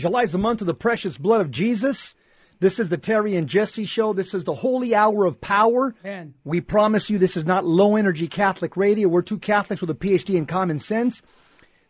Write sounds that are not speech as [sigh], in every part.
July is the month of the precious blood of Jesus. This is the Terry and Jesse show. This is the holy hour of power. Man. We promise you this is not low energy Catholic radio. We're two Catholics with a PhD in common sense.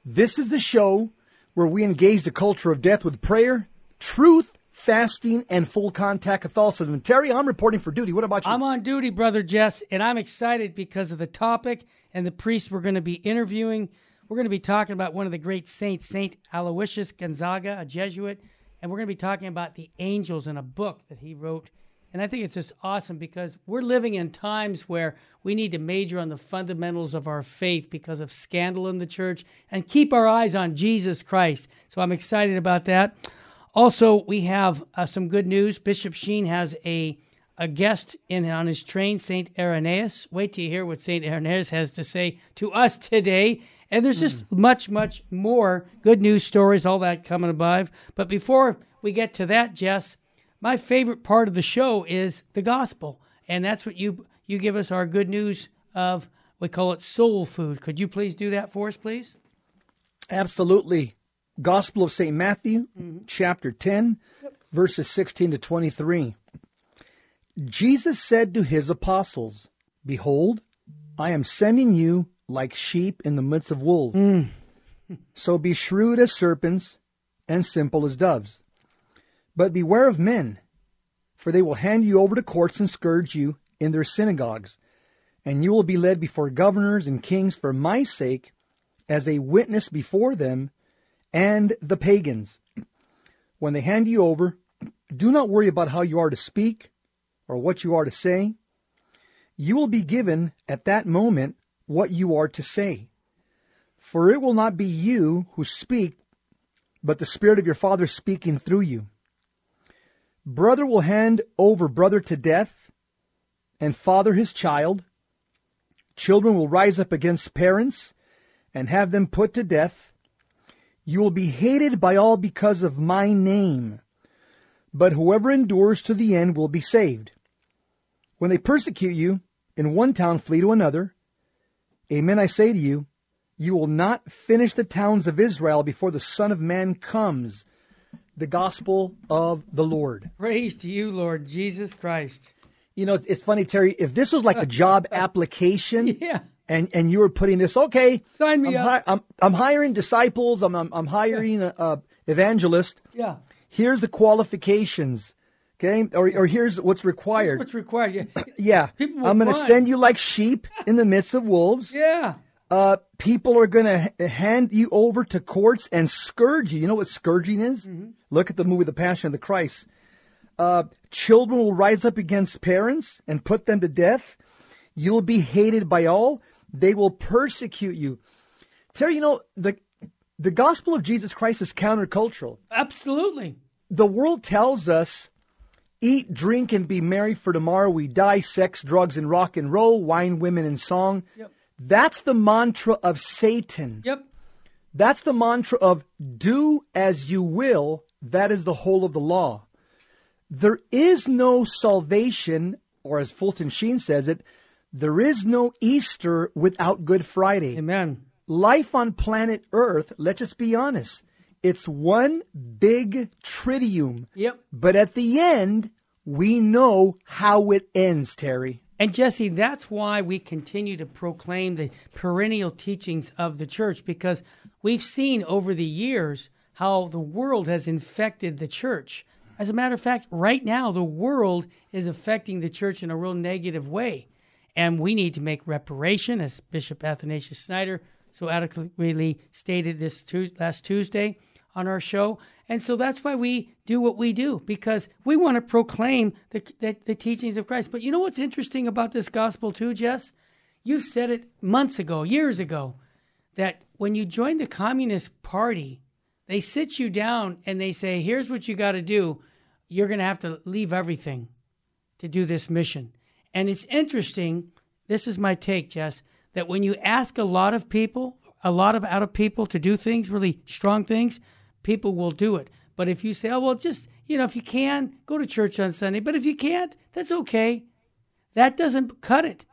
This is the show where we engage the culture of death with prayer, truth, fasting, and full contact Catholicism. Terry, I'm reporting for duty. What about you? I'm on duty, brother Jess, and I'm excited because of the topic and the priest we're going to be interviewing. We're going to be talking about one of the great saints, Saint Aloysius Gonzaga, a Jesuit and we're going to be talking about the angels in a book that he wrote. And I think it's just awesome because we're living in times where we need to major on the fundamentals of our faith because of scandal in the church and keep our eyes on Jesus Christ. So I'm excited about that. Also, we have uh, some good news. Bishop Sheen has a a guest in on his train, Saint Irenaeus. Wait till you hear what Saint Irenaeus has to say to us today. And there's just mm. much, much more good news stories, all that coming above. But before we get to that, Jess, my favorite part of the show is the gospel. And that's what you you give us our good news of. We call it soul food. Could you please do that for us, please? Absolutely. Gospel of St. Matthew, mm-hmm. chapter 10, yep. verses 16 to 23. Jesus said to his apostles, Behold, I am sending you like sheep in the midst of wolves. Mm. so be shrewd as serpents and simple as doves. But beware of men, for they will hand you over to courts and scourge you in their synagogues, and you will be led before governors and kings for my sake as a witness before them and the pagans. When they hand you over, do not worry about how you are to speak or what you are to say. You will be given at that moment what you are to say. For it will not be you who speak, but the Spirit of your Father speaking through you. Brother will hand over brother to death, and father his child. Children will rise up against parents and have them put to death. You will be hated by all because of my name, but whoever endures to the end will be saved. When they persecute you, in one town flee to another. Amen, I say to you, you will not finish the towns of Israel before the Son of Man comes. The gospel of the Lord. Praise to you, Lord Jesus Christ. You know, it's, it's funny, Terry. If this was like a job [laughs] application, yeah. and and you were putting this, okay, sign me I'm up. Hi, I'm I'm hiring disciples. I'm I'm, I'm hiring uh, uh, yeah. a, a evangelist. Yeah. Here's the qualifications. Okay, or, or here's what's required. Here's what's required. Yeah, [laughs] yeah. I'm going to send you like sheep in the midst of wolves. [laughs] Yeah. Uh, people are going to hand you over to courts and scourge you. You know what scourging is? Mm-hmm. Look at the movie The Passion of the Christ. Uh, children will rise up against parents and put them to death. You'll be hated by all. They will persecute you. Terry, you know the the gospel of Jesus Christ is countercultural. Absolutely. The world tells us Eat, drink, and be merry, for tomorrow we die. Sex, drugs, and rock and roll, wine, women, and song. Yep. That's the mantra of Satan. Yep. That's the mantra of do as you will. That is the whole of the law. There is no salvation, or as Fulton Sheen says it, there is no Easter without Good Friday. Amen. Life on planet Earth, let's just be honest, it's one big triduum. Yep. But at the end, we know how it ends, Terry. And Jesse, that's why we continue to proclaim the perennial teachings of the church because we've seen over the years how the world has infected the church. As a matter of fact, right now, the world is affecting the church in a real negative way. And we need to make reparation, as Bishop Athanasius Schneider so adequately stated this last Tuesday on our show. And so that's why we do what we do, because we want to proclaim the, the, the, teachings of Christ. But you know what's interesting about this gospel, too, Jess? You said it months ago, years ago, that when you join the Communist Party, they sit you down and they say, here's what you got to do. You're going to have to leave everything to do this mission. And it's interesting, this is my take, Jess, that when you ask a lot of people, a lot of out of people to do things, really strong things, people will do it. But if you say, oh, well, just, you know, if you can, go to church on Sunday. But if you can't, that's okay. That doesn't cut it.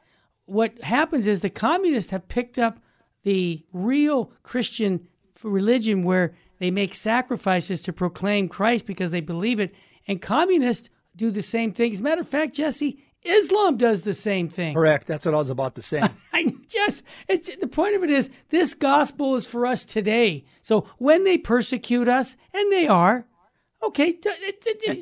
What happens is the communists have picked up the real Christian religion where they make sacrifices to proclaim Christ because they believe it. And communists do the same thing. As a matter of fact, Jesse, Islam does the same thing. Correct. That's what I was about to say. [laughs] I just it's the point of it is this gospel is for us today. So when they persecute us, and they are, okay,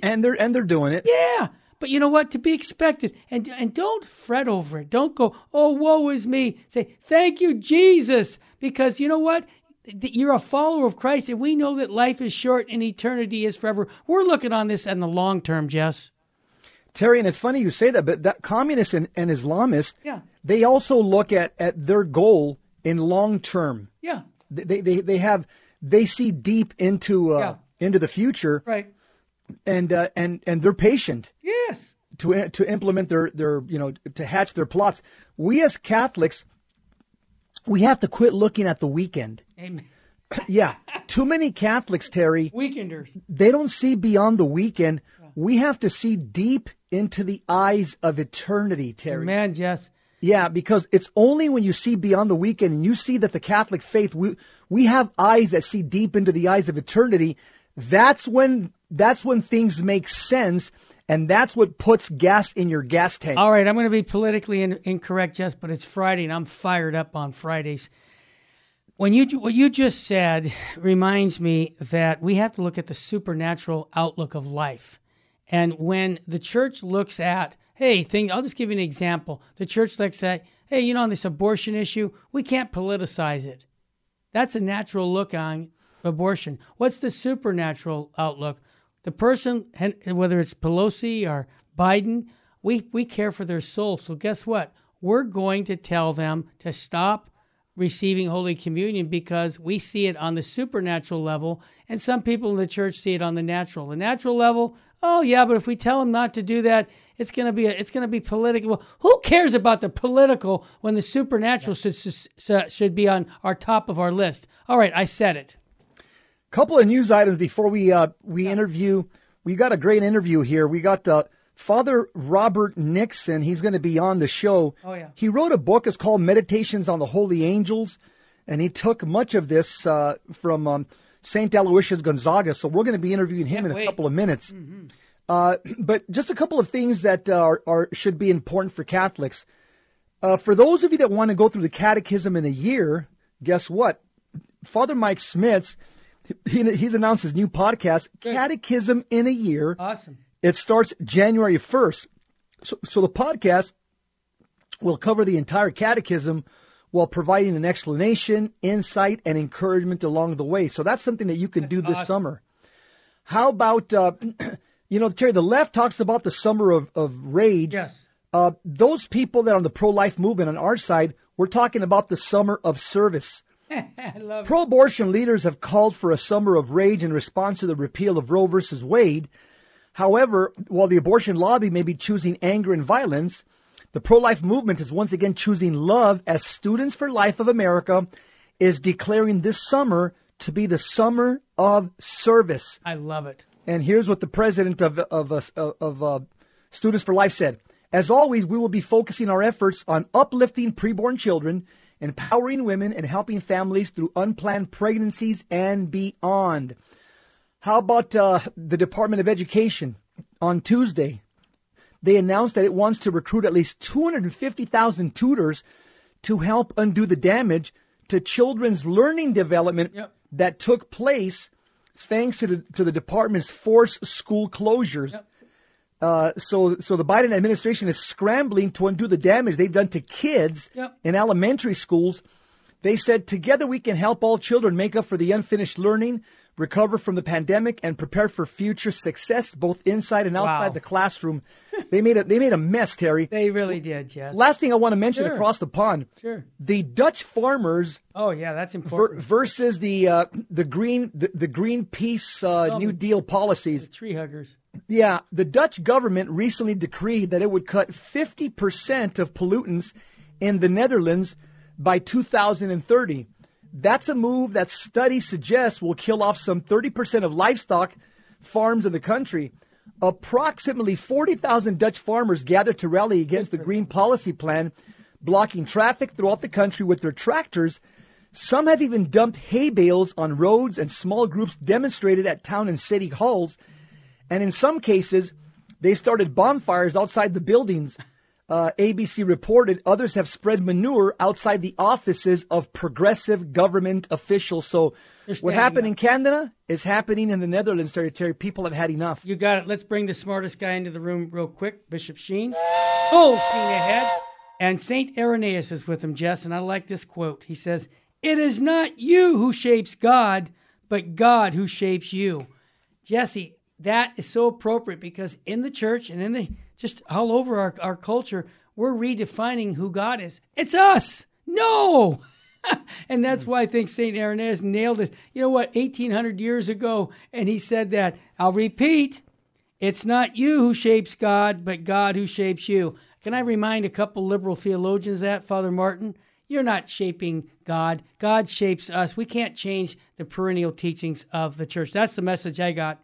and they're and they're doing it. yeah. But you know what? To be expected, and and don't fret over it. Don't go, oh, woe is me. Say, thank you, Jesus, because you know what? You're a follower of Christ, and we know that life is short and eternity is forever. We're looking on this in the long term, Jess. Terry, and it's funny you say that, but that communists and, and Islamists, Yeah. they also look at, at their goal in long term. Yeah. They, they they have they see deep into uh, Yeah. into the future, Right. and uh, and and they're patient Yes. to to implement their their you know to hatch their plots. We as Catholics, we have to quit looking at the weekend. Amen. Yeah, too many Catholics, Terry, Weekenders. they don't see beyond the weekend. We have to see deep into the eyes of eternity, Terry. Man, Jess. Yeah, because it's only when you see beyond the weekend and you see that the Catholic faith, we we have eyes that see deep into the eyes of eternity. That's when that's when things make sense, and that's what puts gas in your gas tank. All right, I'm going to be politically in, incorrect, Jess, but it's Friday and I'm fired up on Fridays. When you what you just said reminds me that we have to look at the supernatural outlook of life. And when the church looks at, hey, thing, I'll just give you an example. The church looks at, hey, you know, on this abortion issue, we can't politicize it. That's a natural look on abortion. What's the supernatural outlook? The person, whether it's Pelosi or Biden, we, we care for their soul. So guess what? We're going to tell them to stop receiving Holy Communion because we see it on the supernatural level, and some people in the church see it on the natural. The natural level, oh yeah, but if we tell them not to do that, it's gonna be a, it's gonna be political. Well, who cares about the political when the supernatural should should should be on our top of our list? All right, I said it. Couple of news items before we uh, we interview. We got a great interview here. We got uh, Father Robert Nixon. He's going to be on the show. Oh, yeah. He wrote a book. It's called Meditations on the Holy Angels, and he took much of this uh, from um, Saint Aloysius Gonzaga. So we're going to be interviewing him Can't in a wait. couple of minutes. Uh, but just a couple of things that uh, are, are should be important for Catholics. Uh, for those of you that want to go through the Catechism in a year, guess what? Father Mike Schmitz, he, he's announced his new podcast, Catechism in a Year. Awesome. It starts January 1st. So, so the podcast will cover the entire catechism while providing an explanation, insight, and encouragement along the way. So that's something that you can do this awesome. summer. How about, uh, [clears throat] you know, Terry, the left talks about the summer of, of rage. Yes. Uh, those people that are on the pro life movement on our side, we're talking about the summer of service. [laughs] I love Pro abortion leaders have called for a summer of rage in response to the repeal of Roe versus Wade. However, while the abortion lobby may be choosing anger and violence, the pro life movement is once again choosing love as Students for Life of America is declaring this summer to be the summer of service. I love it. And here's what the president of of uh, of uh, Students for Life said: As always, we will be focusing our efforts on uplifting preborn children, empowering women, and helping families through unplanned pregnancies and beyond. How about uh, the Department of Education on Tuesday? They announced that it wants to recruit at least 250,000 tutors to help undo the damage to children's learning development Yep. that took place thanks to the, to the department's forced school closures. Uh, so, so the Biden administration is scrambling to undo the damage they've done to kids Yep. in elementary schools. They said, together we can help all children make up for the unfinished learning, recover from the pandemic, and prepare for future success, both inside and outside Wow. the classroom. [laughs] they made a they made a mess, Terry. They really did, Jess. Last thing I want to mention Sure. across the pond, Sure. the Dutch farmers Oh yeah, that's ver- important. versus the uh, the green the, the Greenpeace uh, New Deal policies. Tree huggers. Yeah, the Dutch government recently decreed that it would cut 50% of pollutants in the Netherlands by 2030. That's a move that studies suggest will kill off some 30% of livestock farms in the country. Approximately 40,000 Dutch farmers gathered to rally against the green policy plan, blocking traffic throughout the country with their tractors, Some have even dumped hay bales on roads, and small groups demonstrated at town and city halls. And in some cases, they started bonfires outside the buildings. Uh, ABC reported others have spread manure outside the offices of progressive government officials. So, what happened in Canada is happening in the Netherlands territory. People have had enough. You got it. Let's bring the smartest guy into the room real quick, Bishop Sheen. Full steam ahead. And St. Irenaeus is with him, Jess, and I like this quote. He says, It is not you who shapes God, but God who shapes you. Jesse, that is so appropriate because in the church and in the just all over our, our culture, we're redefining who God is. It's us. No. [laughs] and that's why I think St. Irenaeus nailed it. You know what? 1800 years ago, and he said that. I'll repeat it's not you who shapes God, but God who shapes you. Can I remind a couple liberal theologians that, Father Martin? You're not shaping God. God shapes us. We can't change the perennial teachings of the church. That's the message I got.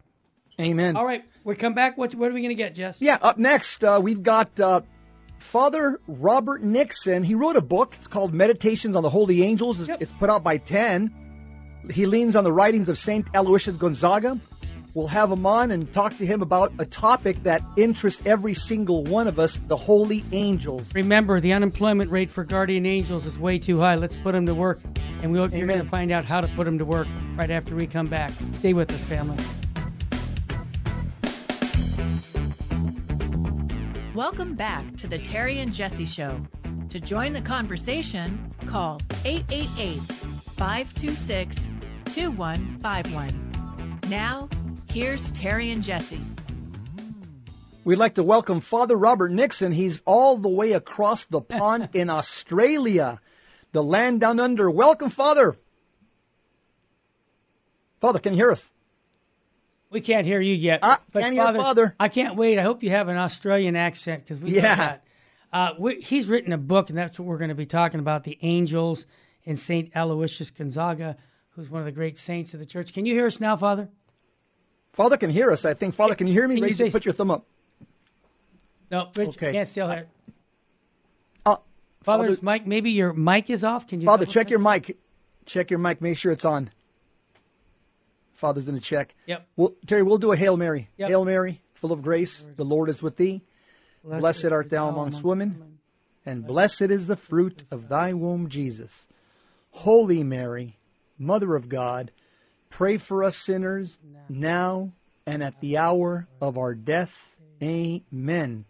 Amen. All right, we come back. What's, what are we going to get, Jess? Yeah, up next, uh, we've got uh, Father Robert Nixon. He wrote a book. It's called Meditations on the Holy Angels. It's, Yep. it's put out by TAN. He leans on the writings of St. Aloysius Gonzaga. We'll have him on and talk to him about a topic that interests every single one of us the holy angels. Remember, the unemployment rate for guardian angels is way too high. Let's put them to work. And we'll, you're going to find out how to put them to work right after we come back. Stay with us, family. Welcome back to the Terry and Jesse Show. To join the conversation, call 888 526 2151. Now, here's Terry and Jesse. We'd like to welcome Father Robert Nixon. He's all the way across the pond [laughs] in Australia, the land down under. Welcome, Father. Father, can you hear us? We can't hear you yet. Ah, can't hear Father. I can't wait. I hope you have an Australian accent because we Yeah. that. Uh, we, he's written a book, and that's what we're going to be talking about the angels and St. Aloysius Gonzaga, who's one of the great saints of the church. Can you hear us now, Father? Father can hear us, I think. Father, can you hear me? Can Raise say- put your thumb up. No, Rich, Okay. can't still hear. Uh, Father's Father- mic, maybe your mic is off. Can you Father, check your mic. Check your mic. Make sure it's on. Father's in a check. Yep. Well, Terry, we'll do a Hail Mary. Yep. Hail Mary, full of grace, the Lord is with thee. Blessed art thou amongst women, and blessed is the fruit of thy womb, Jesus. Holy Mary, Mother of God, pray for us sinners now and at the hour of our death. Amen.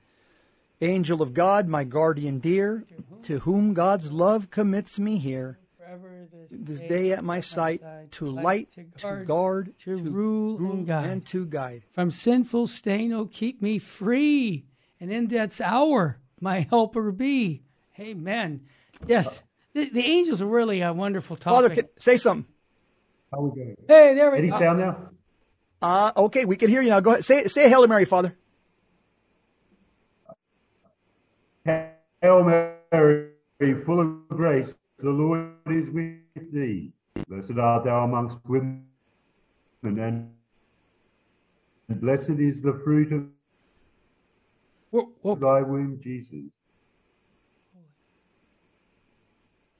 Angel of God, my guardian dear, to whom God's love commits me here, Forever this day at my sight, to light, to guard, to rule and guide. and to guide. From sinful stain, oh, keep me free. And in that hour, my helper be. Amen. Yes. The, the angels are really a wonderful Father, topic. can, say something. How we doing? hey, there we Any go. sound now? Uh, okay, we can hear you now. Go ahead. Say, say Hail Mary, Father. Hail Mary, full of grace, the Lord is with thee. Blessed art thou amongst women, and blessed is the fruit of Whoa, whoa. thy womb, Jesus.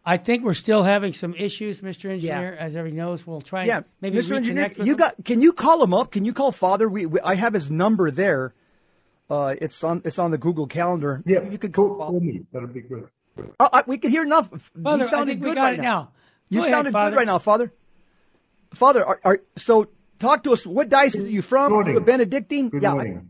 I think we're still having some issues, Mr. Engineer. As everybody knows, we'll try Yeah, and maybe Mr. Engineer, reconnect with you him. got? Can you call him up? Can you call Father? We, we I have his number there. Uh, it's on it's on the Google Calendar. Yeah, you could call, call. call me. That'd be great. Uh, we can hear enough. Father, you sounded I think we good got right it now. now. You Go ahead, sounded Father. good right now, Father. Father, are, are so talk to us. What diocese are you from? Good Are you a morning. Benedictine? Good yeah. I- morning.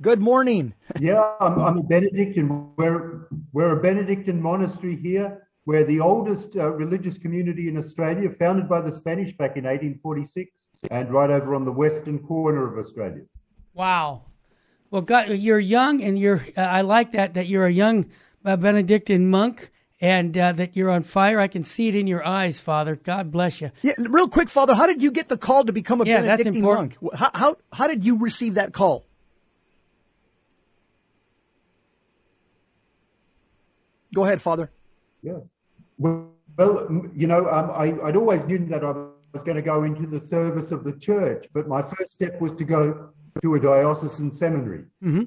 Good morning. Yeah, I'm, I'm a Benedictine. We're, we're a Benedictine monastery here. We're the oldest uh, religious community in Australia, founded by the Spanish back in 1846, and right over on the western corner of Australia. Wow. Well, God, you're young, and you're. Uh, I like that that you're a young uh, Benedictine monk, and uh, that you're on fire. I can see it in your eyes, Father. God bless you. Yeah, real quick, Father. How did you get the call to become a Yeah, that's Benedictine important. monk? How, how how did you receive that call? Go ahead, Father. Yeah. Well, well, you know, um, I, I'd always knew that I was going to go into the service of the church, but my first step was to go to a diocesan seminary.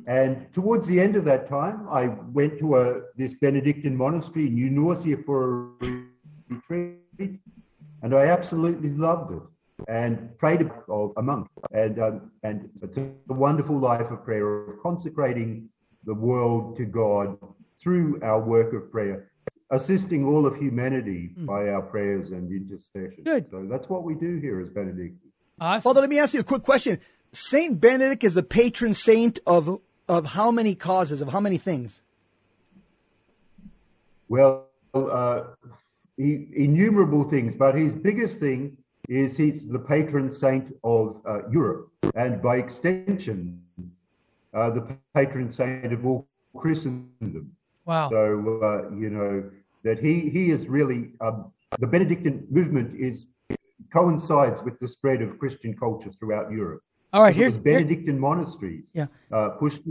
And towards the end of that time, I went to a this Benedictine monastery in New Norcia for a retreat. and I absolutely loved it and prayed of a monk. And um, and it's a wonderful life of prayer, of consecrating the world to God through our work of prayer, assisting all of humanity mm. by our prayers and intercession. Good. So that's what we do here as Benedict. Awesome. Father, let me ask you a quick question. Saint Benedict is the patron saint of of how many causes, of how many things? Well, uh, innumerable things, but his biggest thing is he's the patron saint of uh, Europe, and by extension, uh, the patron saint of all Christendom. Wow! So uh, you know that he he is really um, the Benedictine movement is coincides with the spread of Christian culture throughout Europe. All right, here's Benedictine here, monasteries. Yeah, uh, pushed.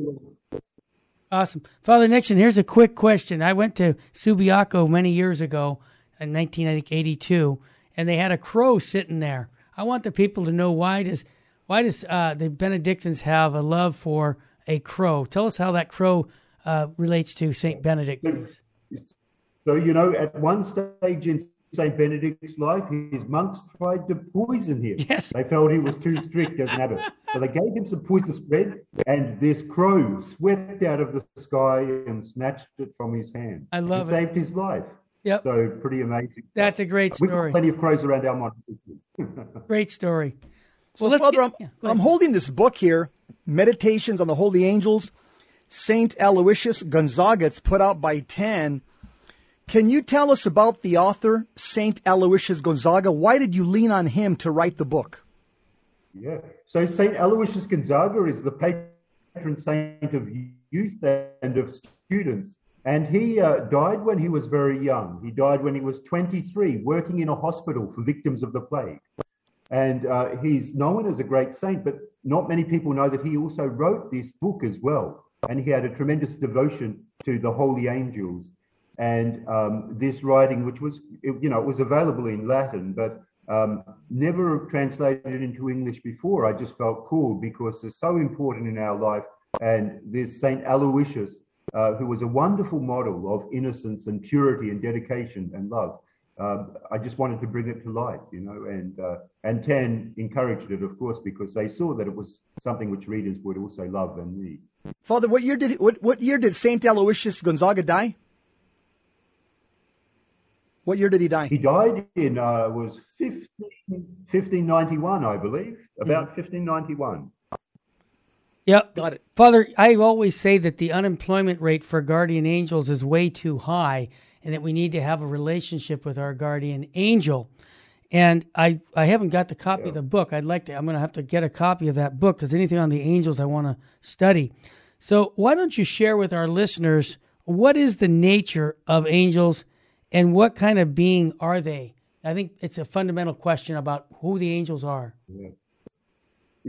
Awesome, Father Nixon. Here's a quick question. I went to Subiaco many years ago in 1982, and they had a crow sitting there. I want the people to know why does why does uh, the Benedictines have a love for a crow? Tell us how that crow uh, relates to Saint Benedict, please. So you know, at one stage in St. Benedict's life, his monks tried to poison him. Yes. They felt he was too strict as an abbot. So they gave him some poisonous bread, and this crow swept out of the sky and snatched it from his hand. I love it. Saved his life. Yep. So pretty amazing. That's a great story. We've got plenty of crows around our monastery. [laughs] great story. Well, so Father, get, I'm, yeah, I'm holding this book here, Meditations on the Holy Angels, Saint Aloysius Gonzaga. It's put out by TAN. Can you tell us about the author, Saint Aloysius Gonzaga? Why did you lean on him to write the book? Yeah. So Saint Aloysius Gonzaga is the patron saint of youth and of students. And he uh, died when he was very young. He died when he was 23, working in a hospital for victims of the plague. And uh, he's known as a great saint, but not many people know that he also wrote this book as well. And he had a tremendous devotion to the holy angels and um, this writing, which was, you know, it was available in Latin, but um, never translated into English before. I just felt cool because it's so important in our life. And this Saint Aloysius, uh, who was a wonderful model of innocence and purity and dedication and love. Uh, I just wanted to bring it to light, you know, and uh, and TAN encouraged it, of course, because they saw that it was something which readers would also love and read. Father, what year did what what year did Saint Aloysius Gonzaga die? What year did he die? He died in uh, was 15, 1591, I believe, about mm. 1591. Yep. Got it. Father, I always say that the unemployment rate for guardian angels is way too high and that we need to have a relationship with our guardian angel. And I, I haven't got the copy yeah. of the book. I'd like to, I'm going to have to get a copy of that book because anything on the angels I want to study. So why don't you share with our listeners what is the nature of angels and what kind of being are they? I think it's a fundamental question about who the angels are. Yeah.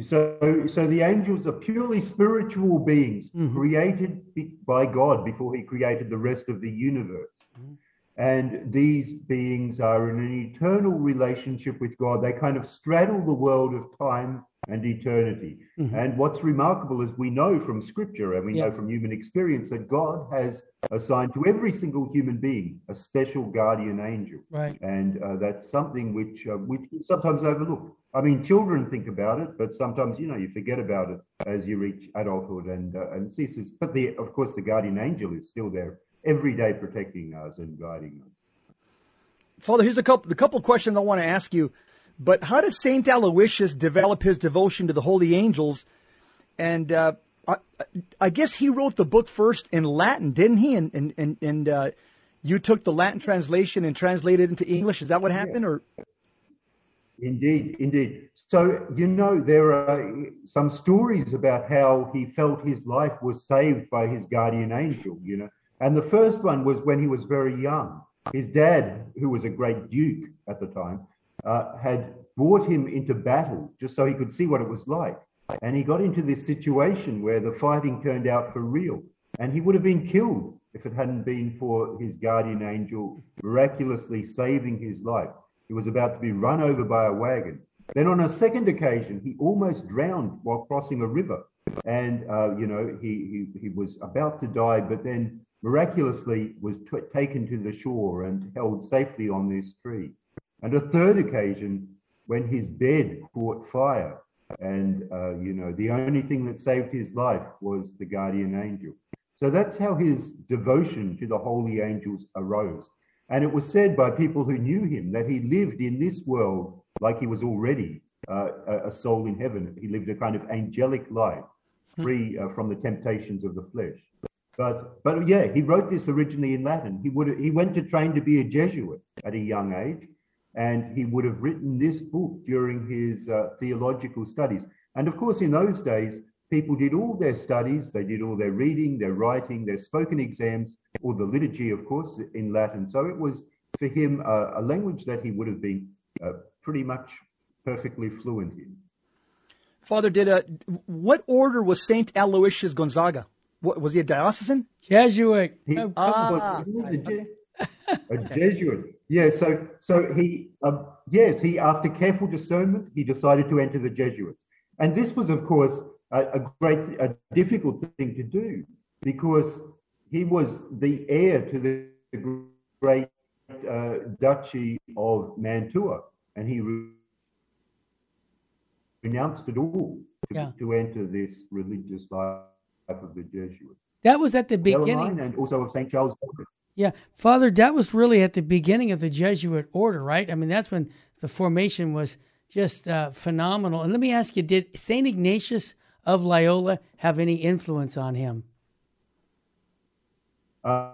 So, so the angels are purely spiritual beings mm-hmm. created by God before He created the rest of the universe. Mm-hmm. And these beings are in an eternal relationship with God. They kind of straddle the world of time and eternity. Mm-hmm. And what's remarkable is we know from scripture and we yeah. know from human experience that God has assigned to every single human being a special guardian angel. Right. And uh, that's something which uh, which we sometimes overlook. I mean, children think about it, but sometimes you know you forget about it as you reach adulthood and uh, and ceases. But the of course the guardian angel is still there every day protecting us and guiding us. Father, here's a couple the couple questions I want to ask you. But how does Saint Aloysius develop his devotion to the holy angels? And uh, I, I, guess he wrote the book first in Latin, didn't he? And and and, and uh, you took the Latin translation and translated it into English. Is that what happened, or? Indeed, indeed. So, you know, there are some stories about how he felt his life was saved by his guardian angel, you know. And the first one was when he was very young. His dad, who was a great duke at the time, uh, had brought him into battle just so he could see what it was like. And he got into this situation where the fighting turned out for real. And he would have been killed if it hadn't been for his guardian angel miraculously saving his life. He was about to be run over by a wagon. Then, on a second occasion, he almost drowned while crossing a river. And, uh, you know, he, he, he was about to die, but then miraculously was t- taken to the shore and held safely on this tree. And a third occasion when his bed caught fire. And, uh, you know, the only thing that saved his life was the guardian angel. So that's how his devotion to the holy angels arose. And it was said by people who knew him that he lived in this world like he was already uh, a soul in heaven. He lived a kind of angelic life, free uh, from the temptations of the flesh. But but yeah, he wrote this originally in Latin. He would he went to train to be a Jesuit at a young age, and he would have written this book during his uh, theological studies. And of course, in those days, people did all their studies, they did all their reading, their writing, their spoken exams, or the liturgy, of course, in Latin. So it was for him uh, a language that he would have been uh, pretty much perfectly fluent in. Father, did a what order was Saint Aloysius Gonzaga? What, was he a diocesan? Jesuit. He, ah, a, [laughs] a Jesuit. Yeah. So so he um, yes he after careful discernment he decided to enter the Jesuits, and this was of course a, a great a difficult thing to do because he was the heir to the great uh, duchy of Mantua, and he renounced it all to, yeah. to enter this religious life of the Jesuits. That was at the beginning, and also of Saint Charles. Yeah, Father, that was really at the beginning of the Jesuit order, right? I mean, that's when the formation was just uh, phenomenal. And let me ask you: Did Saint Ignatius of Loyola have any influence on him? Uh,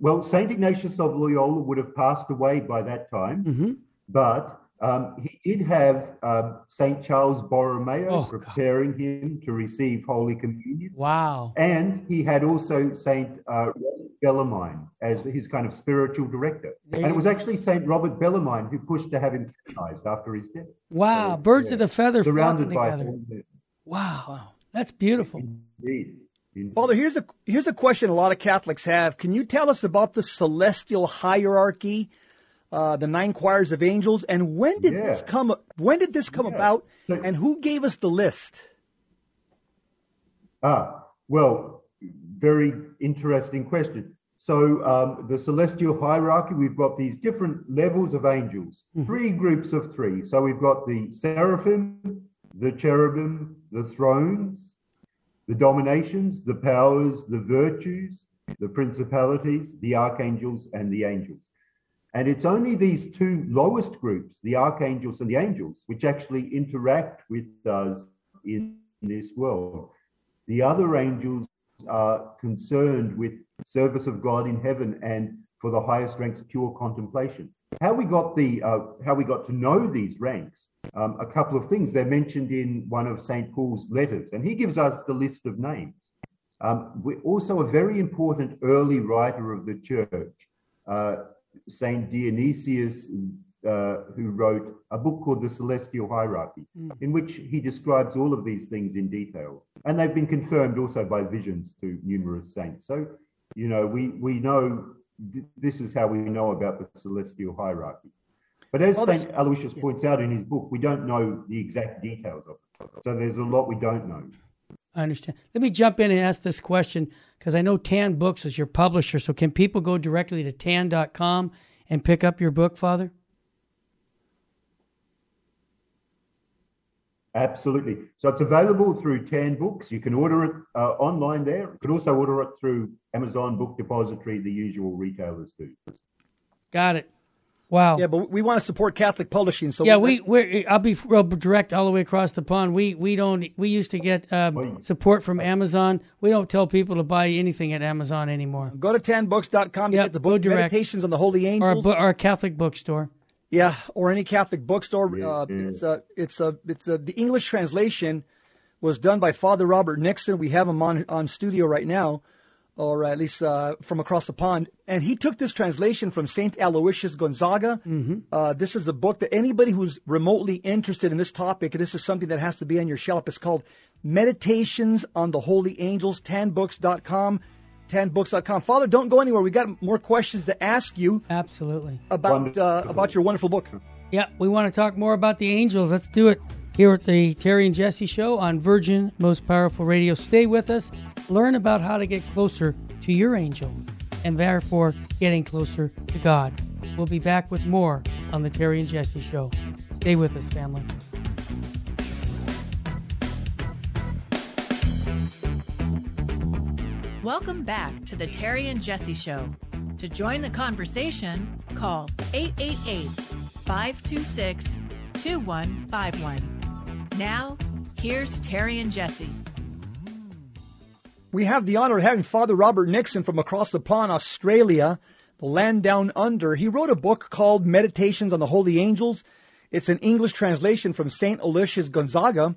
well, Saint Ignatius of Loyola would have passed away by that time, mm-hmm. but um, he did have um, St. Charles Borromeo oh, preparing God. him to receive Holy Communion. Wow. And he had also St. Uh, Bellarmine as his kind of spiritual director. There and it was actually St. Robert Bellarmine who pushed to have him canonized after his death. Wow. So, Birds yeah, of the feather surrounded by together. Wow. wow. That's beautiful. Indeed. Father, here's a here's a question a lot of Catholics have. Can you tell us about the celestial hierarchy uh, the nine choirs of angels. And when did yeah. this come? When did this come yeah. about? And who gave us the list? Ah, well, very interesting question. So um, the celestial hierarchy, we've got these different levels of angels, mm-hmm. three groups of three. So we've got the seraphim, the cherubim, the thrones, the dominations, the powers, the virtues, the principalities, the archangels, and the angels. And it's only these two lowest groups, the archangels and the angels, which actually interact with us in this world. The other angels are concerned with service of God in heaven and for the highest ranks pure contemplation. How we got the uh, how we got to know these ranks, um, a couple of things. They're mentioned in one of Saint Paul's letters, and he gives us the list of names. Um, we also a very important early writer of the church, uh, Saint Dionysius, uh, who wrote a book called The Celestial Hierarchy, mm. in which he describes all of these things in detail. And they've been confirmed also by visions to numerous saints. So, you know, we, we know th- this is how we know about the celestial hierarchy. But as St. Aloysius yeah. points out in his book, we don't know the exact details of it. So there's a lot we don't know. I understand. Let me jump in and ask this question because I know Tan Books is your publisher. So can people go directly to tan.com and pick up your book, Father? Absolutely. So it's available through Tan Books. You can order it uh, online there. You can also order it through Amazon Book Depository, the usual retailers do. Got it. Wow. Yeah, but we want to support Catholic publishing. So yeah, we we I'll be real direct all the way across the pond. We we don't we used to get um, support from Amazon. We don't tell people to buy anything at Amazon anymore. Go to tanbooks.com. You yep, get the book Meditations on the Holy Angels or a, or Catholic bookstore. Yeah, or any Catholic bookstore. Yeah, uh, yeah. It's a it's a it's a the English translation was done by Father Robert Nixon. We have him on on studio right now or at least uh, from across the pond. And he took this translation from Saint Aloysius Gonzaga. Mm-hmm. Uh, this is a book that anybody who's remotely interested in this topic, this is something that has to be on your shelf. It's called Meditations on the Holy Angels, tanbooks.com. Tanbooks.com. Father, don't go anywhere. We got more questions to ask you. Absolutely. About uh, about your wonderful book. Yeah, we want to talk more about the angels. Let's do it here at the Terry and Jesse Show on Virgin Most Powerful Radio. Stay with us. Learn about how to get closer to your angel and therefore getting closer to God. We'll be back with more on the Terry and Jesse Show. Stay with us, family. Welcome back to the Terry and Jesse Show. To join the conversation, call 888 526 2151. Now, here's Terry and Jesse. We have the honor of having Father Robert Nixon from across the pond, Australia, the land down under. He wrote a book called Meditations on the Holy Angels. It's an English translation from St. Aloysius Gonzaga.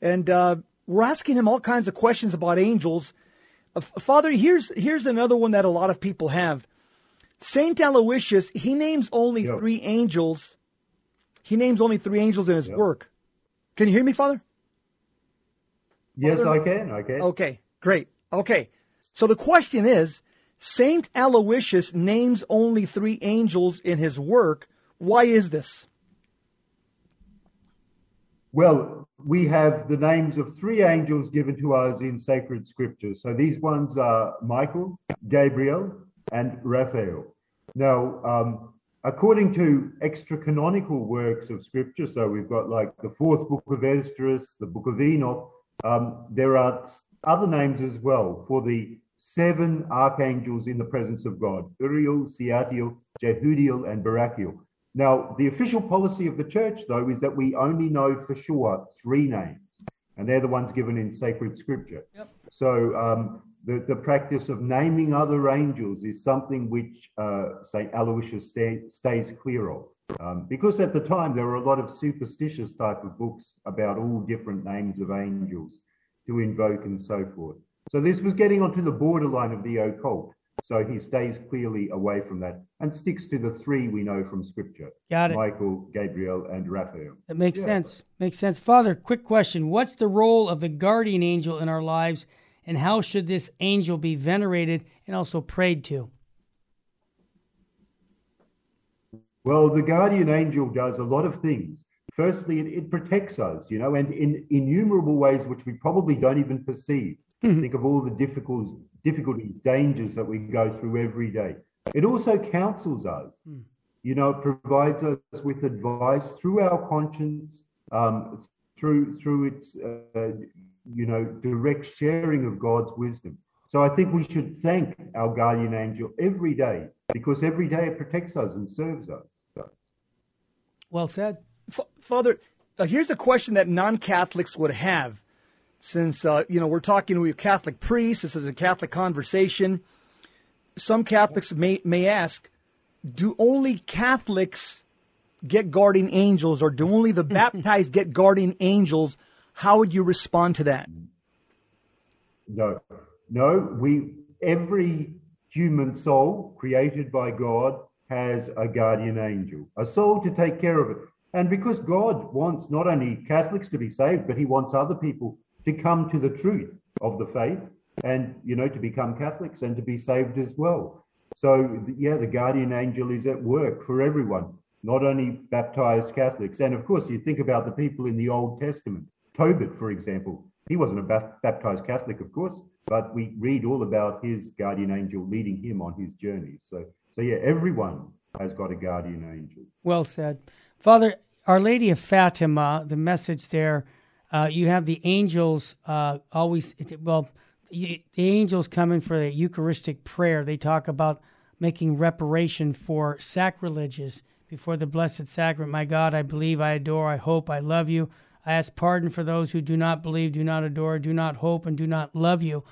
And uh, we're asking him all kinds of questions about angels. Uh, Father, here's here's another one that a lot of people have. Saint Aloysius, he names only yep. three angels. He names only three angels in his yep. work. Can you hear me, Father? Yes, Father? I can. I can. Okay, great. Okay, so the question is, Saint Aloysius names only three angels in his work. Why is this? Well, we have the names of three angels given to us in sacred scripture. So these ones are Michael, Gabriel, and Raphael. Now, um, according to extra canonical works of scripture, so we've got like the fourth book of Esdras, the book of Enoch, um, there are other names as well for the seven archangels in the presence of God Uriel, Shealtiel, Jehudiel, and Barachiel. Now, the official policy of the church, though, is that we only know for sure three names, and they're the ones given in sacred scripture. Yep. So, um, the, the practice of naming other angels is something which uh, St. Aloysius stay, stays clear of. Um, because at the time there were a lot of superstitious type of books about all different names of angels to invoke and so forth. So this was getting onto the borderline of the occult. So he stays clearly away from that and sticks to the three we know from Scripture: Got it. Michael, Gabriel, and Raphael. That makes yeah. sense. Makes sense. Father, quick question: What's the role of the guardian angel in our lives, and how should this angel be venerated and also prayed to? Well, the guardian angel does a lot of things. Firstly, it, it protects us, you know, and in innumerable ways which we probably don't even perceive. Mm-hmm. Think of all the difficult, difficulties, dangers that we go through every day. It also counsels us. Mm. You know, it provides us with advice through our conscience, um, through through its uh, you know direct sharing of God's wisdom. So I think we should thank our guardian angel every day because every day it protects us and serves us. Well said. F- Father, uh, here's a question that non Catholics would have. Since, uh, you know, we're talking to a Catholic priest, this is a Catholic conversation. Some Catholics may, may ask, do only Catholics get guardian angels or do only the [laughs] baptized get guardian angels? How would you respond to that? No, no, we, every human soul created by God has a guardian angel, a soul to take care of it. And because God wants not only Catholics to be saved, but he wants other people to come to the truth of the faith and, you know, to become Catholics and to be saved as well. So, yeah, the guardian angel is at work for everyone, not only baptized Catholics. And of course, you think about the people in the Old Testament. Tobit, for example, he wasn't a baptized Catholic, of course, but we read all about his guardian angel leading him on his journeys. So, so yeah, everyone has got a guardian angel. Well said. Father, Our Lady of Fatima, the message there, uh, you have the angels uh, always, well, the angels come in for the Eucharistic prayer. They talk about making reparation for sacrileges before the Blessed Sacrament. My God, I believe, I adore, I hope, I love you. I ask pardon for those who do not believe, do not adore, do not hope, and do not love you.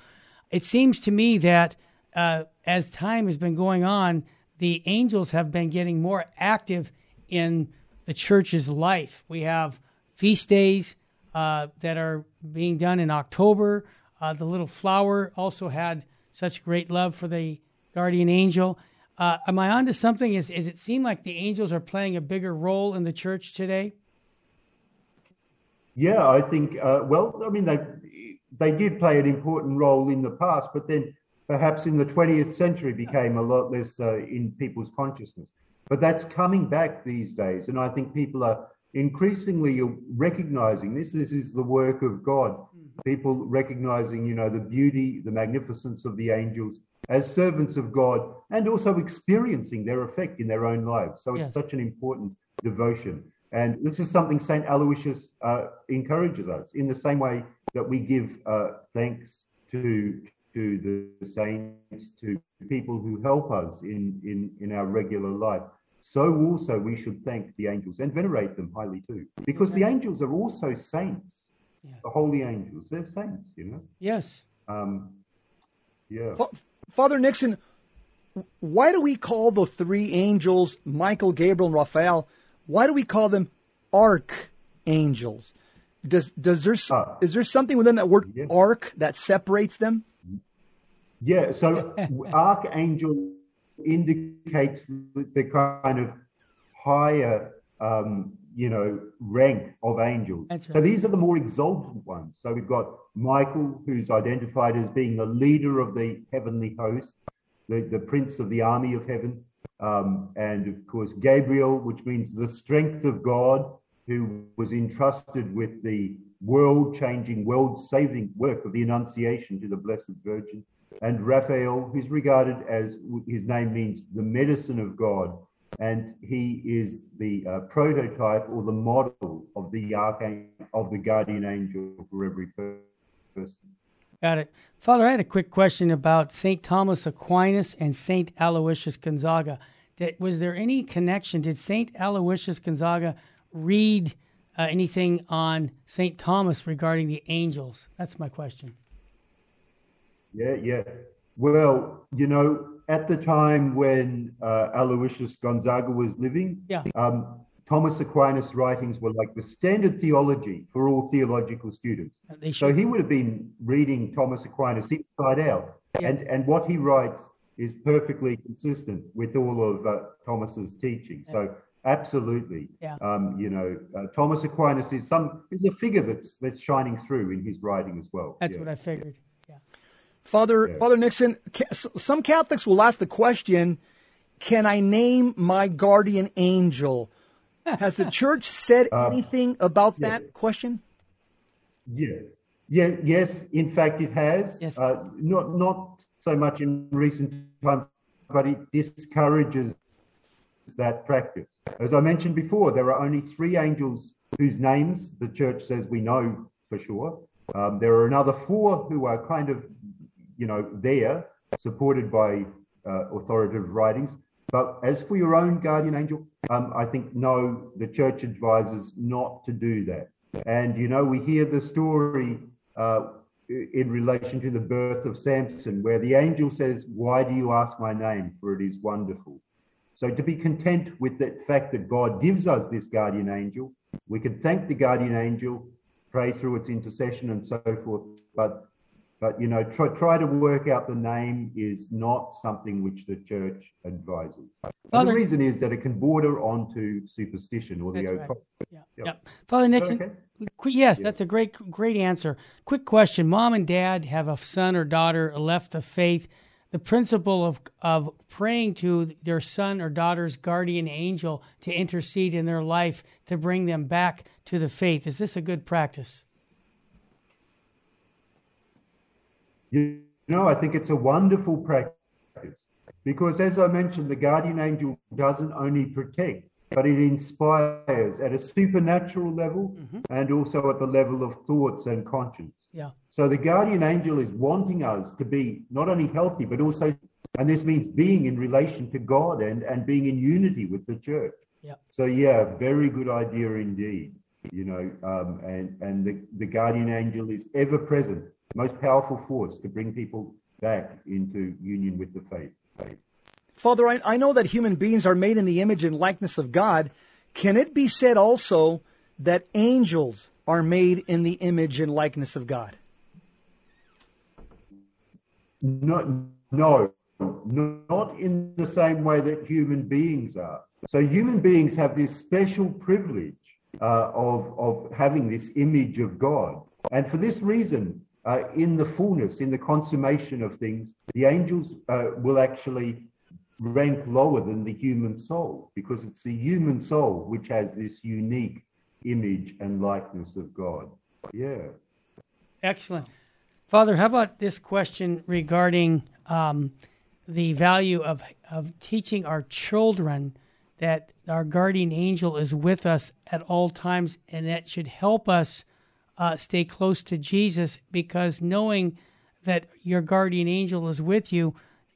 It seems to me that uh, as time has been going on, the angels have been getting more active in the church's life. We have feast days uh, that are being done in October. Uh, the little flower also had such great love for the guardian angel. Uh, am I onto something? Is, is it seem like the angels are playing a bigger role in the church today? Yeah, I think. Uh, well, I mean, they they did play an important role in the past, but then perhaps in the 20th century became a lot less uh, in people's consciousness. But that's coming back these days, and I think people are increasingly recognizing this. This is the work of God. People recognizing, you know, the beauty, the magnificence of the angels as servants of God and also experiencing their effect in their own lives. So it's such an important devotion. And this is something St. Aloysius uh, encourages us in the same way that we give uh, thanks to to the saints, to people who help us in, in, in our regular life. So also we should thank the angels and venerate them highly too, because the angels are also saints. Yeah. The holy angels, they're saints, you know. Yes. Um, yeah. Fa- Father Nixon, why do we call the three angels, Michael, Gabriel, and Raphael, why do we call them archangels? Does does there s- Ah. is there something within that word Yeah. arch that separates them? Yeah, so [laughs] archangel indicates the, the kind of higher, um, you know, rank of angels. That's So these are the more exalted ones. So we've got Michael, who's identified as being the leader of the heavenly host, the, the prince of the army of heaven. Um, and of course, Gabriel, which means the strength of God, who was entrusted with the world changing, world saving work of the Annunciation to the Blessed Virgin and Raphael, who's regarded as his name means the medicine of God, and he is the uh, prototype or the model of the archangel of the guardian angel for every person. Got it. Father, I had a quick question about St. Thomas Aquinas and St. Aloysius Gonzaga. That, was there any connection? Did St. Aloysius Gonzaga read uh, anything on St. Thomas regarding the angels? That's my question. Yeah, yeah. Well, you know, at the time when uh, Aloysius Gonzaga was living, Yeah. um, Thomas Aquinas' writings were like the standard theology for all theological students. So he would have been reading Thomas Aquinas inside out, and Yes. and what he writes is perfectly consistent with all of uh, Thomas's teaching. So absolutely, Yeah. um, you know, uh, Thomas Aquinas is some is a figure that's that's shining through in his writing as well. That's Yeah. what I figured. Yeah. Father Yeah. Father Nixon, some Catholics will ask the question, "Can I name my guardian angel?" Has the church said Uh, anything about that question? Yeah, yeah, yes. In fact, it has. Yes. Uh, not not so much in recent times, but it discourages that practice. As I mentioned before, there are only three angels whose names the church says we know for sure. Um, there are another four who are kind of, you know, there, supported by uh, authoritative writings. But as for your own guardian angel, um, I think no, the church advises not to do that. And you know, we hear the story uh, in relation to the birth of Samson, where the angel says, "Why do you ask my name? For it is wonderful." So to be content with the fact that God gives us this guardian angel, we can thank the guardian angel, pray through its intercession and so forth. But but you know, try try to work out the name is not something which the church advises. Father- the reason is that it can border onto superstition or the That's right. Yeah. Yep. Yep. Father Nixon, okay? yes, that's a great, great answer. Quick question: Mom and Dad have a son or daughter left the faith. The principle of of praying to their son or daughter's guardian angel to intercede in their life to bring them back to the faith is this a good practice? You know, I think it's a wonderful practice because, as I mentioned, the guardian angel doesn't only protect, but it inspires at a supernatural level and also at the level of thoughts and conscience. Yeah. So the guardian angel is wanting us to be not only healthy, but also, and this means being in relation to God and, and being in unity with the church. Yeah. So yeah, very good idea indeed. You know, um, and and the, the guardian angel is ever present, most powerful force to bring people back into union with the faith. faith. Father, I, I know that human beings are made in the image and likeness of God. Can it be said also that angels are made in the image and likeness of God? Not, no, not in the same way that human beings are. So human beings have this special privilege uh, of, of having this image of God. And for this reason, uh, in the fullness, in the consummation of things, the angels uh, will actually rank lower than the human soul because it's the human soul which has this unique image and likeness of God. Yeah. Excellent. Father, how about this question regarding um, the value of, of teaching our children that our guardian angel is with us at all times and that should help us uh, stay close to Jesus because knowing that your guardian angel is with you,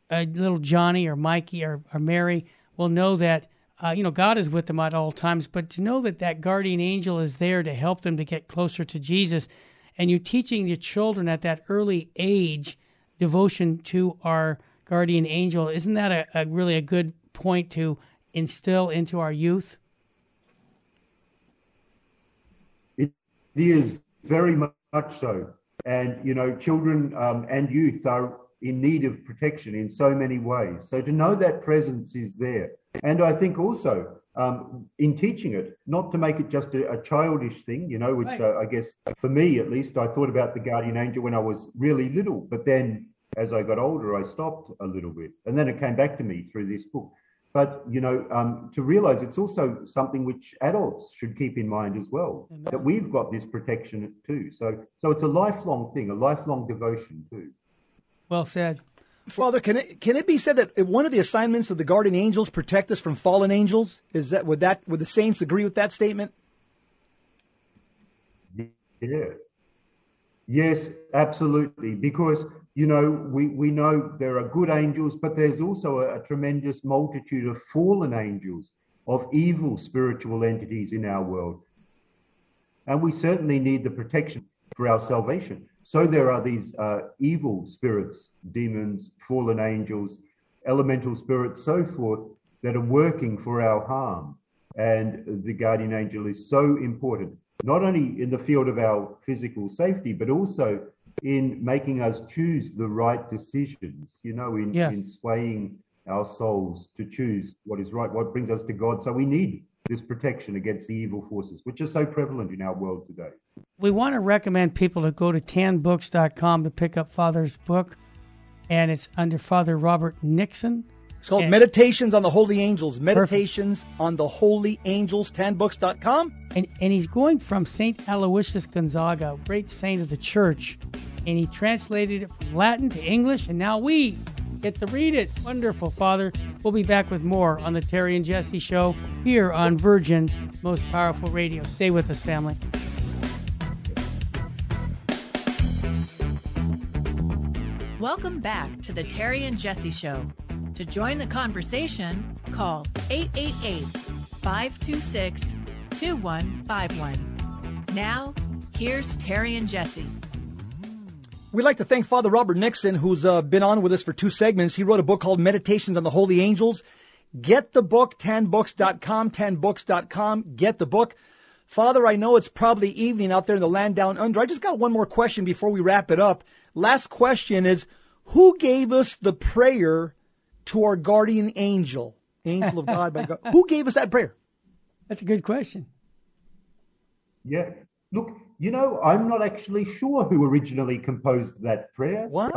uh, little Johnny or Mikey or, or Mary will know that uh, you know God is with them at all times. But to know that that guardian angel is there to help them to get closer to Jesus, and you're teaching your children at that early age devotion to our guardian angel, isn't that a, a really a good point to instill into our youth? It is very much so. And, you know, children um, and youth are in need of protection in so many ways. So to know that presence is there. And I think also um, in teaching it, not to make it just a, a childish thing, you know, which right. uh, I guess for me at least, I thought about the guardian angel when I was really little. But then as I got older, I stopped a little bit. And then it came back to me through this book. But you know, um, to realize it's also something which adults should keep in mind as well Amen. that we've got this protection too. So, so it's a lifelong thing, a lifelong devotion too. Well said. Father, can it can it be said that one of the assignments of the guardian angels protect us from fallen angels? Is that would that would the saints agree with that statement? Yeah. Yes, absolutely. Because you know, we, we know there are good angels, but there's also a, a, tremendous multitude of fallen angels, of evil spiritual entities in our world. And we certainly need the protection for our salvation. So there are these uh, evil spirits, demons, fallen angels, elemental spirits, so forth, that are working for our harm. And the guardian angel is so important, not only in the field of our physical safety, but also in making us choose the right decisions, you know, in, yeah. in swaying our souls to choose what is right, what brings us to God. So we need this protection against the evil forces, which are so prevalent in our world today. We want to recommend people to go to tanbooks.com to pick up Father's book, and it's under Father Robert Nixon. It's called and, Meditations on the Holy Angels. Meditations perfect. on the Holy Angels, tanbooks.com. And, and he's going from St. Aloysius Gonzaga, great saint of the church, and he translated it from Latin to English, and now we get to read it. Wonderful, Father. We'll be back with more on the Terry and Jesse Show here on Virgin, most powerful radio. Stay with us, family. Welcome back to the Terry and Jesse Show. To join the conversation, call 888 526 2151. Now, here's Terry and Jesse. We'd like to thank Father Robert Nixon, who's uh, been on with us for two segments. He wrote a book called Meditations on the Holy Angels. Get the book, tanbooks.com, tanbooks.com. Get the book. Father, I know it's probably evening out there in the land down under. I just got one more question before we wrap it up. Last question is Who gave us the prayer to our guardian angel, angel of God by God. Who gave us that prayer? That's a good question. Yeah. Look, you know, I'm not actually sure who originally composed that prayer. Wow.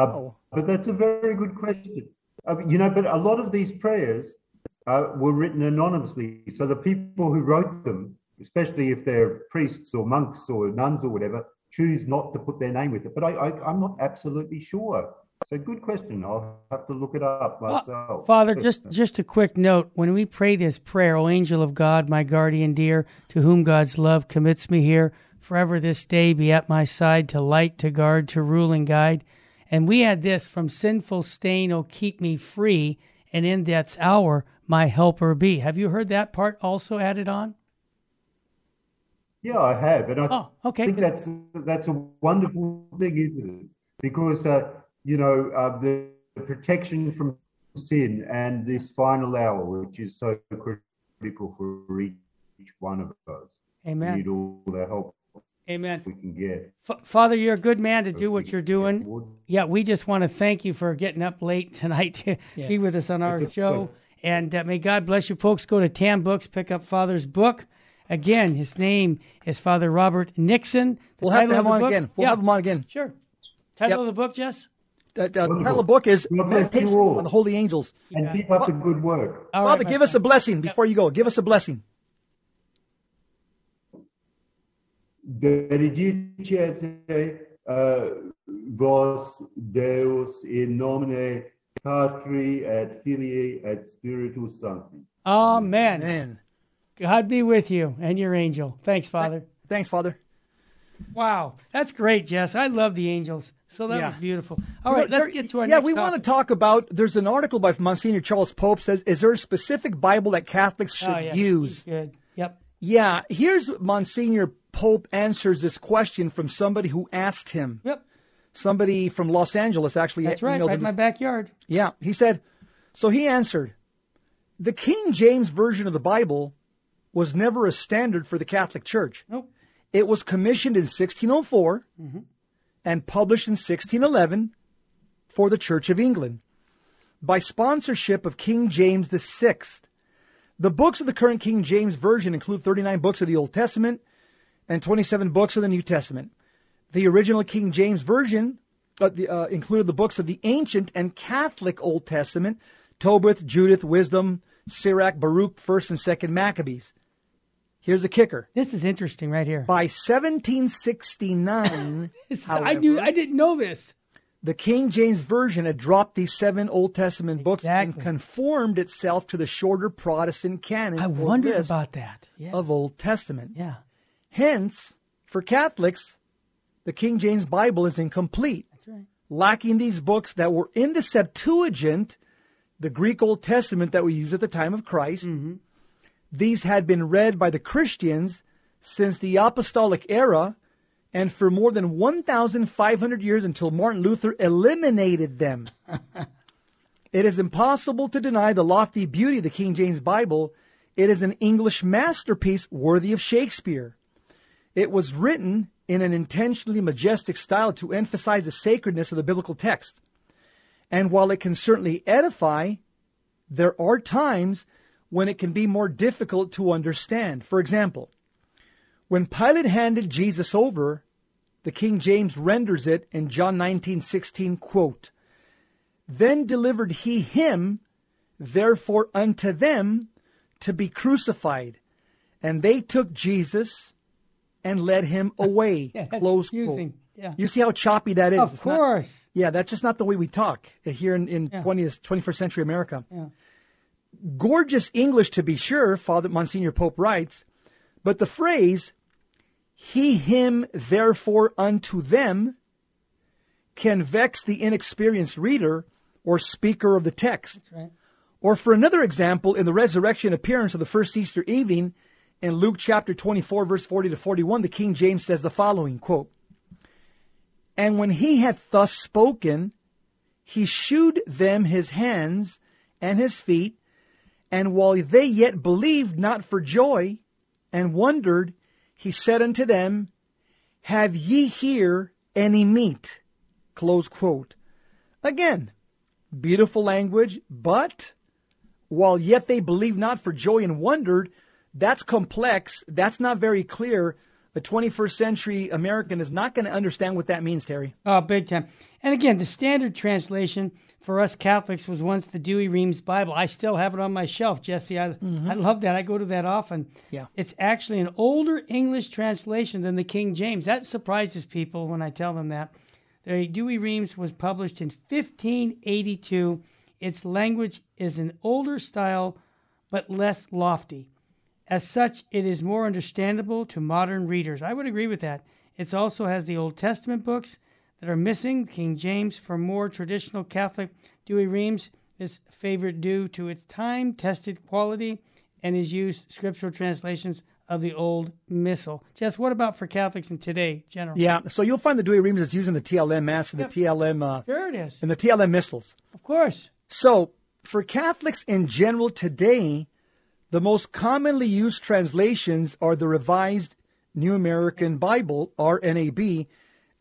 Uh, but that's a very good question. Uh, you know, but a lot of these prayers uh, were written anonymously. So the people who wrote them, especially if they're priests or monks or nuns or whatever, choose not to put their name with it. But I, I, I'm not absolutely sure it's a good question. I'll have to look it up myself. Father, just just a quick note: when we pray this prayer, "O angel of God, my guardian dear, to whom God's love commits me here, forever this day be at my side, to light, to guard, to rule and guide." And we add this: "From sinful stain, O keep me free, and in death's hour my helper be." Have you heard that part also added on? Yeah, I have, and I oh, okay, think that's that's a wonderful thing, isn't it? Because uh, you know, uh, the protection from sin and this final hour, which is so critical for each one of us. Amen. We need all the help Amen. We can get. F- Father, you're a good man to do what you're doing. Yeah, we just want to thank you for getting up late tonight to yeah. be with us on our show. And uh, may God bless you, folks. Go to TAN Books, pick up Father's book. Again, his name is Father Robert Nixon. The we'll have to have him on book, again. We'll yeah, have him on again. Sure. Title yep. of the book, Jess? Uh, title of the book is Meditation on the Holy Angels. And keep up the good work. All Father, right, give us a blessing before you go. Give us a blessing. benedicite uh, vos Deus in nomine Patri et Filii et Spiritus Sancti. Amen. Man. God be with you and your angel. Thanks, Father. Thanks, Father. Wow, that's great, Jess. I love the angels. So that Yeah. was beautiful. All right, let's get to our yeah, we topic. want to talk about. There's an article by Monsignor Charles Pope says, "Is there a specific Bible that Catholics oh, should oh, yeah. use?" Good. Yep. Yeah, here's Monsignor Pope answers this question from somebody who asked him. Yep. Somebody from Los Angeles actually. That's right. Right in my backyard. Yeah, he said. So he answered, "The King James version of the Bible was never a standard for the Catholic Church. Nope. It was commissioned in 1604 and published in 1611 for the Church of England by sponsorship of King James VI. The books of the current King James Version include 39 books of the Old Testament and 27 books of the New Testament. The original King James Version uh, the, uh, included the books of the ancient and Catholic Old Testament Tobit, Judith, Wisdom, Sirach, Baruch, 1st and 2nd Maccabees. Here's the kicker. This is interesting right here. By 1769, [laughs] This is- I knew. I didn't know this. the King James Version had dropped these seven Old Testament books and conformed itself to the shorter Protestant canon I wondered about that. Yeah. of Old Testament. yeah. Hence, for Catholics, the King James Bible is incomplete, That's right. lacking these books that were in the Septuagint, the Greek Old Testament that we use at the time of Christ. Mm-hmm. These had been read by the Christians since the Apostolic era and for more than 1,500 years until Martin Luther eliminated them. [laughs] it is impossible to deny the lofty beauty of the King James Bible. It is an English masterpiece worthy of Shakespeare. It was written in an intentionally majestic style to emphasize the sacredness of the biblical text. And while it can certainly edify, there are times when it can be more difficult to understand. For example, when Pilate handed Jesus over, the King James renders it in John 19:16 quote, Then delivered he him therefore unto them to be crucified, and they took Jesus and led him [laughs] away. Yeah, Close quote. Yeah. You see how choppy that is. Of It's not- course. yeah, that's just not the way we talk here in, in Yeah. 20th, 21st century America. Yeah. Gorgeous English, to be sure, Father Monsignor Pope writes, but the phrase, he, him, therefore, unto them, can vex the inexperienced reader or speaker of the text. That's right. Or for another example, in the resurrection appearance of the first Easter evening, in Luke chapter 24, verse 40 to 41, the King James says the following quote, And when he had thus spoken, he shewed them his hands and his feet, and while they yet believed not for joy, and wondered, he said unto them, Have ye here any meat? Close quote. Again, beautiful language, but while yet they believed not for joy and wondered, that's complex. That's not very clear. The 21st century American is not going to understand what that means, Terry. Oh, big time. And again, the standard translation for us Catholics was once the Douay-Rheims Bible. I still have it on my shelf, Jesse. I, mm-hmm. I love that. I go to that often. Yeah. It's actually an older English translation than the King James. That surprises people when I tell them that. The Douay-Rheims was published in 1582. Its language is an older style, but less lofty. As such, it is more understandable to modern readers. I would agree with that. It also has the Old Testament books that are missing. King James, for more traditional Catholic Douay-Rheims, is favored due to its time tested quality and is used scriptural translations of the Old Missal. Jess, what about for Catholics in today, general? Yeah, so you'll find the Douay-Rheims is using the TLM Mass and the TLM uh, Sure it is. and the TLM Missals. Of course. So, for Catholics in general today, the most commonly used translations are the Revised New American Bible (RNAB)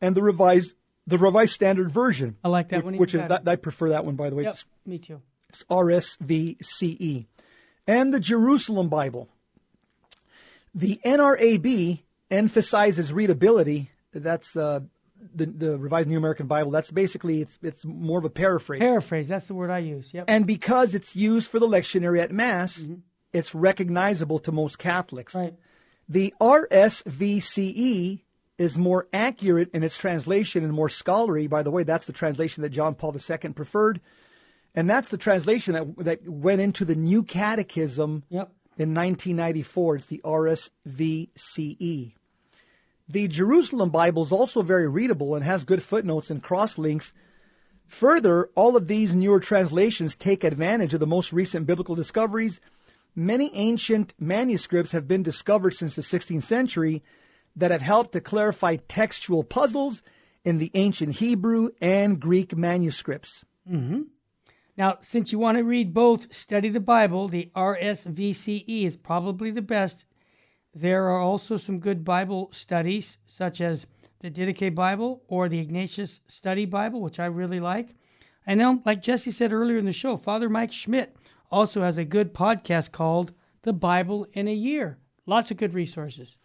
and the Revised the Revised Standard Version. I like that which, one Which is that, I prefer that one by the way. Yep, It's, me too. it's RSVCE, and the Jerusalem Bible. The NRAB emphasizes readability. That's uh, the the Revised New American Bible. That's basically it's it's more of a paraphrase. Paraphrase, that's the word I use. Yep. And because it's used for the lectionary at Mass, it's recognizable to most Catholics. right. The RSVCE is more accurate in its translation and more scholarly. By the way, that's the translation that John Paul II preferred. And that's the translation that, that went into the New Catechism Yep. in 1994. It's the RSVCE. The Jerusalem Bible is also very readable and has good footnotes and cross links. Further, all of these newer translations take advantage of the most recent biblical discoveries. Many ancient manuscripts have been discovered since the 16th century that have helped to clarify textual puzzles in the ancient Hebrew and Greek manuscripts. Mm-hmm. Now, since you want to read both, study the Bible. The RSVCE is probably the best. There are also some good Bible studies, such as the Didache Bible or the Ignatius Study Bible, which I really like. And then, like Jesse said earlier in the show, Father Mike Schmitz also has a good podcast called The Bible in a Year. Lots of good resources.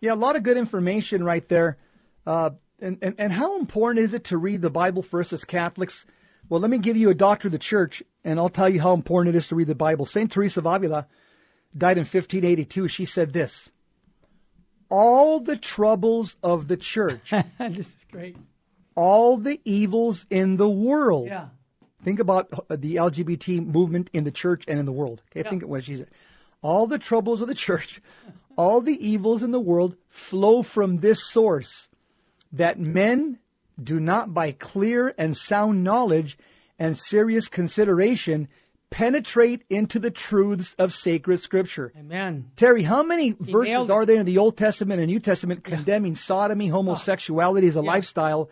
Yeah, a lot of good information right there. Uh, and, and, and how important is it to read the Bible for us as Catholics? Well, let me give you a doctor of the church, and I'll tell you how important it is to read the Bible. St. Teresa of Avila died in 1582. She said this All the troubles of the church, [laughs] this is great. all the evils in the world. Yeah. Think about uh, the LGBT movement in the church and in the world. Okay, think of what she said. All the troubles of the church, all the evils in the world flow from this source that men do not by clear and sound knowledge and serious consideration penetrate into the truths of sacred scripture. Amen. Terry, how many verses are there in the Old Testament and New Testament condemning sodomy, homosexuality as a lifestyle?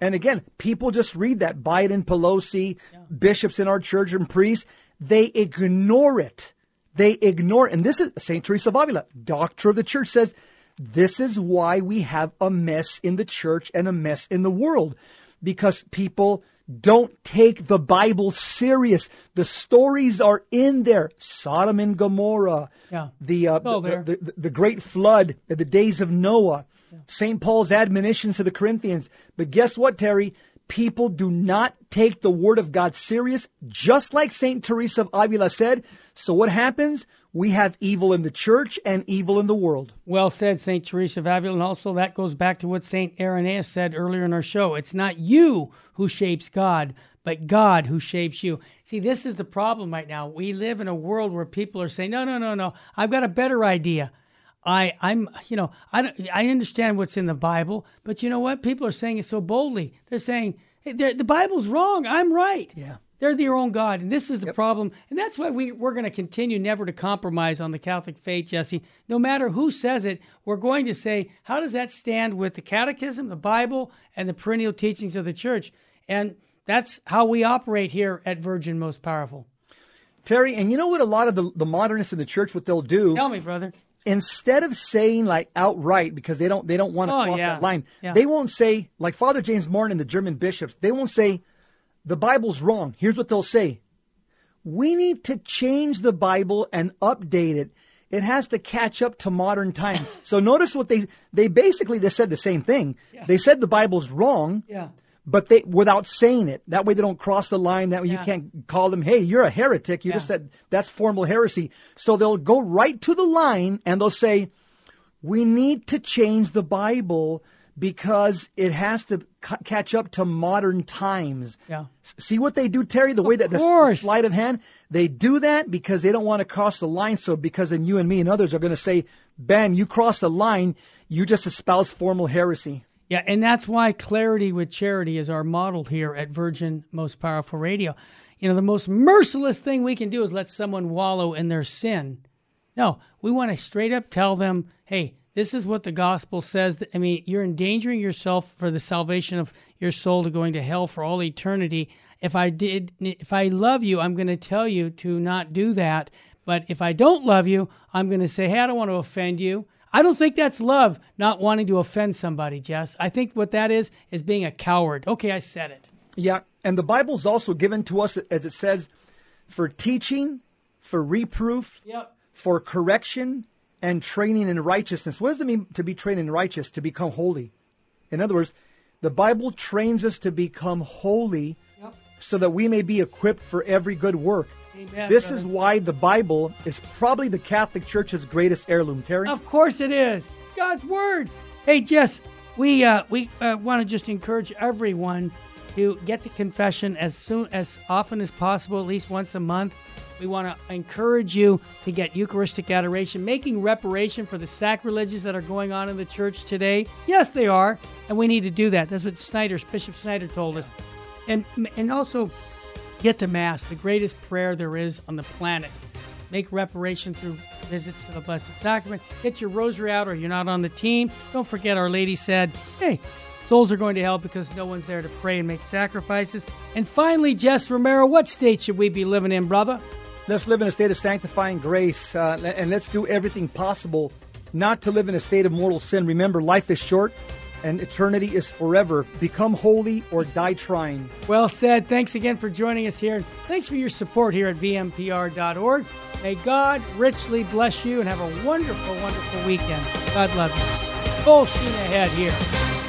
And again, people just read that. Biden, Pelosi, bishops in our church and priests, they ignore it. They ignore. And this is St. Teresa of Avila, doctor of the church, says this is why we have a mess in the church and a mess in the world because people don't take the Bible serious. The stories are in there. Sodom and Gomorrah, Yeah. the, uh, the, the, the, the great flood, the days of Noah, St. Paul's admonitions to the Corinthians. But guess what, Terry? People do not take the word of God serious, just like St. Teresa of Avila said. So what happens? We have evil in the church and evil in the world. Well said, St. Teresa of Avila. And also, that goes back to what St. Irenaeus said earlier in our show. It's not you who shapes God, but God who shapes you. See, this is the problem right now. We live in a world where people are saying, no, no, no, no, I've got a better idea. I, I'm, you know, I, I understand what's in the Bible, but you know what? People are saying it so boldly. They're saying, hey, they're- the Bible's wrong. I'm right. Yeah. They're their own God. And this is the problem. And that's why we, we're going to continue never to compromise on the Catholic faith, Jesse. No matter who says it, we're going to say, how does that stand with the Catechism, the Bible, and the perennial teachings of the Church? And that's how we operate here at Virgin Most Powerful. Terry, and you know what a lot of the, the modernists in the church, what they'll do? Tell me, brother. Instead of saying like outright because they don't they don't want to Oh, cross yeah. that line Yeah. they won't say like father james martin and the german bishops they won't say the bible's wrong. Here's what they'll say. We need to change the bible and update it. It has to catch up to modern times. [laughs] So notice what they they basically they said the same thing. They said the bible's wrong. Yeah. But they without saying it that way they don't cross the line that way you can't call them hey you're a heretic. You just said that's formal heresy. So they'll go right to the line and they'll say we need to change the bible because it has to c- catch up to modern times. Yeah. S- see what they do terry? The way that the, the sleight of hand they do that because they don't want to cross the line. So because then you and me and others are going to say bam you crossed the line. You just espouse formal heresy Yeah, and that's why clarity with charity is our model here at Virgin Most Powerful Radio. You know, the most merciless thing we can do is let someone wallow in their sin. No, we want to straight up tell them, hey, this is what the gospel says. I mean, you're endangering yourself for the salvation of your soul to going to hell for all eternity. If I did, if I love you, I'm going to tell you to not do that. But if I don't love you, I'm going to say, hey, I don't want to offend you. I don't think that's love, not wanting to offend somebody, Jess. I think what that is is being a coward. Okay, I said it. Yeah, and the Bible's also given to us, as it says, for teaching, for reproof, Yep. for correction, and training in righteousness. What does it mean to be trained in righteous? To become holy. In other words, the Bible trains us to become holy Yep. so that we may be equipped for every good work. Amen, this brother. is why the Bible is probably the Catholic Church's greatest heirloom, Terry. Of course it is. It's God's word. Hey, Jess, we uh, we uh, want to just encourage everyone to get the confession as soon as often as possible, at least once a month. We want to encourage you to get Eucharistic adoration, making reparation for the sacrileges that are going on in the church today. Yes, they are, and we need to do that. That's what Schneider, Bishop Schneider, told us, and and also get to Mass, the greatest prayer there is on the planet. Make reparation through visits to the Blessed Sacrament. Get your rosary out or you're not on the team. Don't forget, Our Lady said, hey, souls are going to hell because no one's there to pray and make sacrifices. And finally, Jess Romero, what state should we be living in, brother? Let's live in a state of sanctifying grace, uh, and let's do everything possible not to live in a state of mortal sin. Remember, life is short and eternity is forever. Become holy or die trying. Well said. Thanks again for joining us here. Thanks for your support here at vmpr.org. May God richly bless you and have a wonderful, wonderful weekend. God love you. Full sheen ahead here.